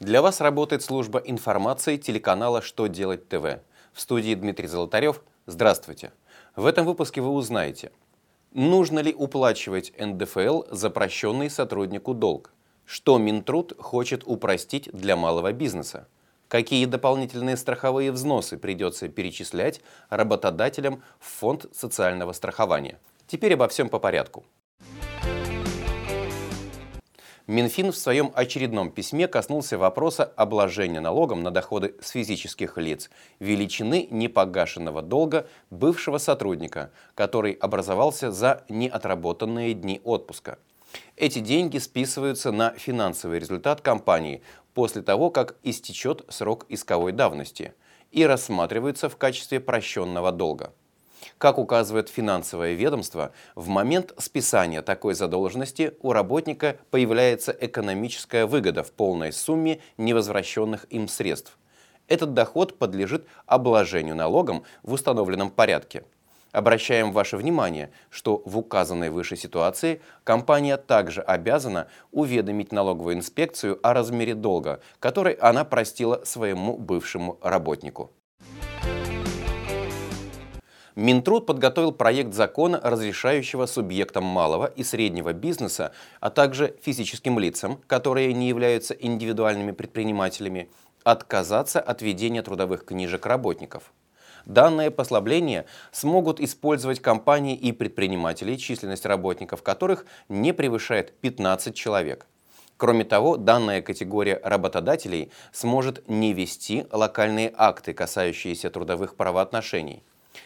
Для вас работает служба информации телеканала «Что делать ТВ». В студии Дмитрий Золотарев. Здравствуйте. В этом выпуске вы узнаете, нужно ли уплачивать НДФЛ за прощенный сотруднику долг, что Минтруд хочет упростить для малого бизнеса, какие дополнительные страховые взносы придется перечислять работодателям в фонд социального страхования. Теперь обо всем по порядку. Минфин в своем очередном письме коснулся вопроса обложения налогом на доходы с физических лиц, величины непогашенного долга бывшего сотрудника, который образовался за неотработанные дни отпуска. Эти деньги списываются на финансовый результат компании после того, как истечет срок исковой давности и рассматриваются в качестве прощенного долга. Как указывает финансовое ведомство, в момент списания такой задолженности у работника появляется экономическая выгода в полной сумме невозвращенных им средств. Этот доход подлежит обложению налогом в установленном порядке. Обращаем ваше внимание, что в указанной выше ситуации компания также обязана уведомить налоговую инспекцию о размере долга, который она простила своему бывшему работнику. Минтруд подготовил проект закона, разрешающего субъектам малого и среднего бизнеса, а также физическим лицам, которые не являются индивидуальными предпринимателями, отказаться от ведения трудовых книжек работников. Данное послабление смогут использовать компании и предприниматели, численность работников которых не превышает 15 человек. Кроме того, данная категория работодателей сможет не вести локальные акты, касающиеся трудовых правоотношений.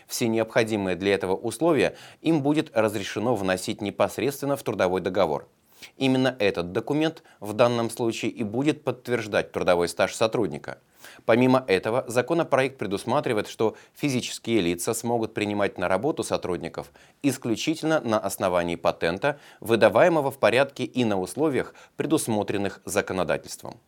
Все необходимые для этого условия им будет разрешено вносить непосредственно в трудовой договор. Именно этот документ в данном случае и будет подтверждать трудовой стаж сотрудника. Помимо этого, законопроект предусматривает, что физические лица смогут принимать на работу сотрудников исключительно на основании патента, выдаваемого в порядке и на условиях, предусмотренных законодательством.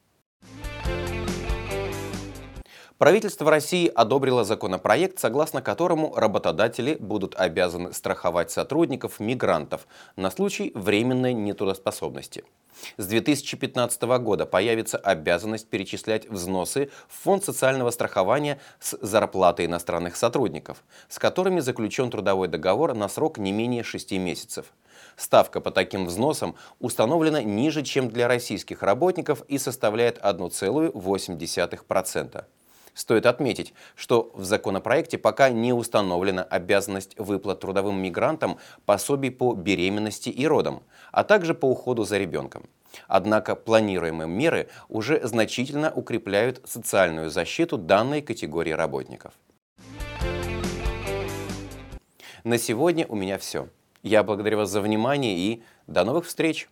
Правительство России одобрило законопроект, согласно которому работодатели будут обязаны страховать сотрудников мигрантов на случай временной нетрудоспособности. С 2015 года появится обязанность перечислять взносы в Фонд социального страхования с зарплаты иностранных сотрудников, с которыми заключен трудовой договор на срок не менее 6 месяцев. Ставка по таким взносам установлена ниже, чем для российских работников и составляет 1,8%. Стоит отметить, что в законопроекте пока не установлена обязанность выплат трудовым мигрантам пособий по беременности и родам, а также по уходу за ребенком. Однако планируемые меры уже значительно укрепляют социальную защиту данной категории работников. На сегодня у меня все. Я благодарю вас за внимание и до новых встреч!